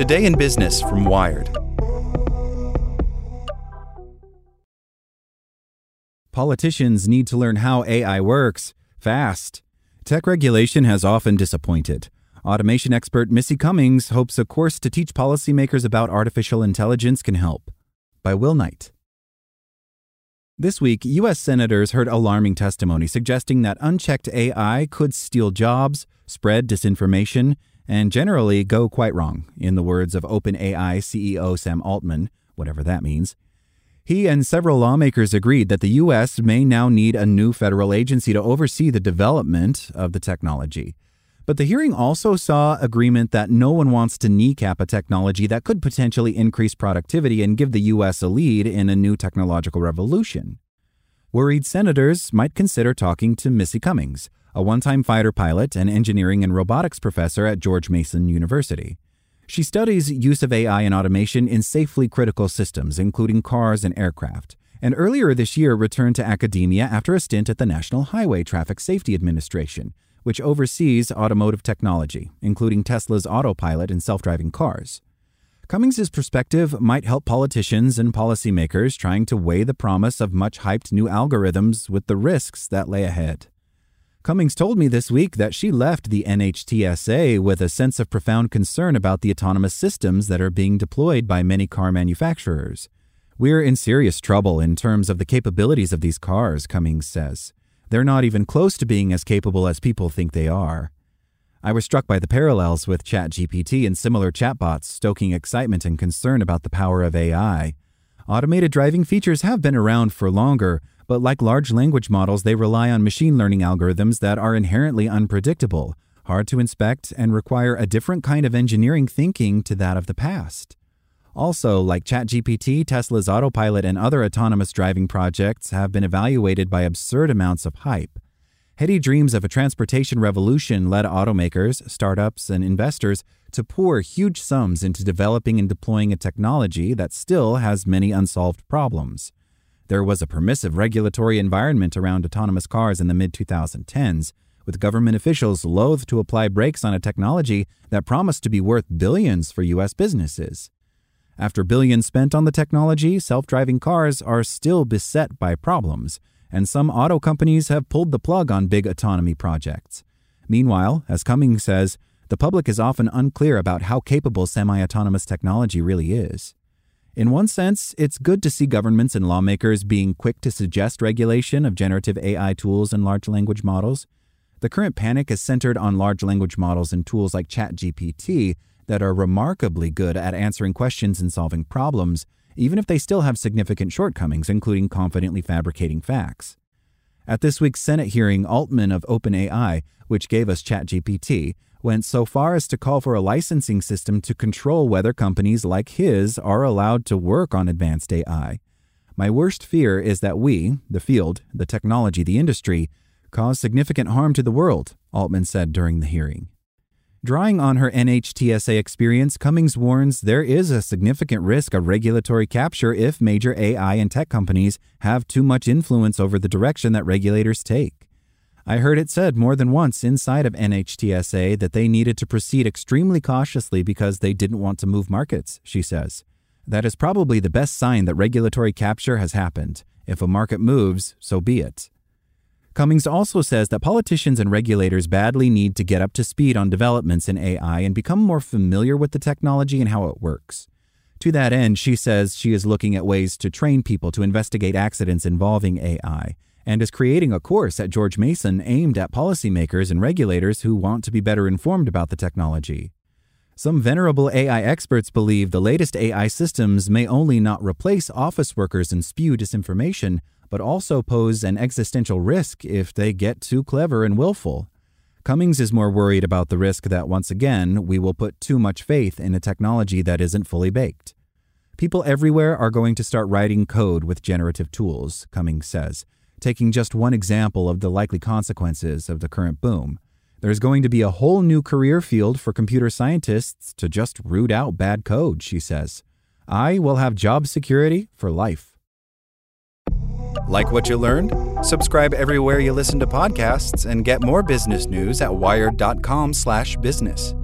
Today in Business from Wired. Politicians need to learn how AI works fast. Tech regulation has often disappointed. Automation expert Missy Cummings hopes a course to teach policymakers about artificial intelligence can help. By Will Knight. This week, U.S. senators heard alarming testimony suggesting that unchecked AI could steal jobs, spread disinformation, and generally go quite wrong, in the words of OpenAI CEO Sam Altman, whatever that means. He and several lawmakers agreed that the U.S. may now need a new federal agency to oversee the development of the technology. But the hearing also saw agreement that no one wants to kneecap a technology that could potentially increase productivity and give the U.S. a lead in a new technological revolution. Worried senators might consider talking to Missy Cummings, a one time fighter pilot and engineering and robotics professor at George Mason University. She studies use of AI and automation in safety critical systems, including cars and aircraft, and earlier this year returned to academia after a stint at the National Highway Traffic Safety Administration, which oversees automotive technology, including Tesla's autopilot and self driving cars. Cummings's perspective might help politicians and policymakers trying to weigh the promise of much hyped new algorithms with the risks that lay ahead. Cummings told me this week that she left the NHTSA with a sense of profound concern about the autonomous systems that are being deployed by many car manufacturers. We're in serious trouble in terms of the capabilities of these cars, Cummings says. They're not even close to being as capable as people think they are. I was struck by the parallels with ChatGPT and similar chatbots stoking excitement and concern about the power of AI. Automated driving features have been around for longer, but like large language models, they rely on machine learning algorithms that are inherently unpredictable, hard to inspect, and require a different kind of engineering thinking to that of the past. Also, like ChatGPT, Tesla's autopilot and other autonomous driving projects have been evaluated by absurd amounts of hype. Heady dreams of a transportation revolution led automakers, startups, and investors to pour huge sums into developing and deploying a technology that still has many unsolved problems. There was a permissive regulatory environment around autonomous cars in the mid 2010s, with government officials loath to apply brakes on a technology that promised to be worth billions for U.S. businesses. After billions spent on the technology, self driving cars are still beset by problems, and some auto companies have pulled the plug on big autonomy projects. Meanwhile, as Cummings says, the public is often unclear about how capable semi autonomous technology really is. In one sense, it's good to see governments and lawmakers being quick to suggest regulation of generative AI tools and large language models. The current panic is centered on large language models and tools like ChatGPT that are remarkably good at answering questions and solving problems, even if they still have significant shortcomings, including confidently fabricating facts. At this week's Senate hearing, Altman of OpenAI, which gave us ChatGPT, went so far as to call for a licensing system to control whether companies like his are allowed to work on advanced AI. My worst fear is that we, the field, the technology, the industry, cause significant harm to the world, Altman said during the hearing. Drawing on her NHTSA experience, Cummings warns there is a significant risk of regulatory capture if major AI and tech companies have too much influence over the direction that regulators take. I heard it said more than once inside of NHTSA that they needed to proceed extremely cautiously because they didn't want to move markets, she says. That is probably the best sign that regulatory capture has happened. If a market moves, so be it. Cummings also says that politicians and regulators badly need to get up to speed on developments in AI and become more familiar with the technology and how it works. To that end, she says she is looking at ways to train people to investigate accidents involving AI and is creating a course at George Mason aimed at policymakers and regulators who want to be better informed about the technology. Some venerable AI experts believe the latest AI systems may only not replace office workers and spew disinformation, but also pose an existential risk if they get too clever and willful. Cummings is more worried about the risk that once again we will put too much faith in a technology that isn't fully baked. People everywhere are going to start writing code with generative tools, Cummings says, taking just one example of the likely consequences of the current boom. There's going to be a whole new career field for computer scientists to just root out bad code, she says. I will have job security for life. Like what you learned? Subscribe everywhere you listen to podcasts and get more business news at wired.com/business.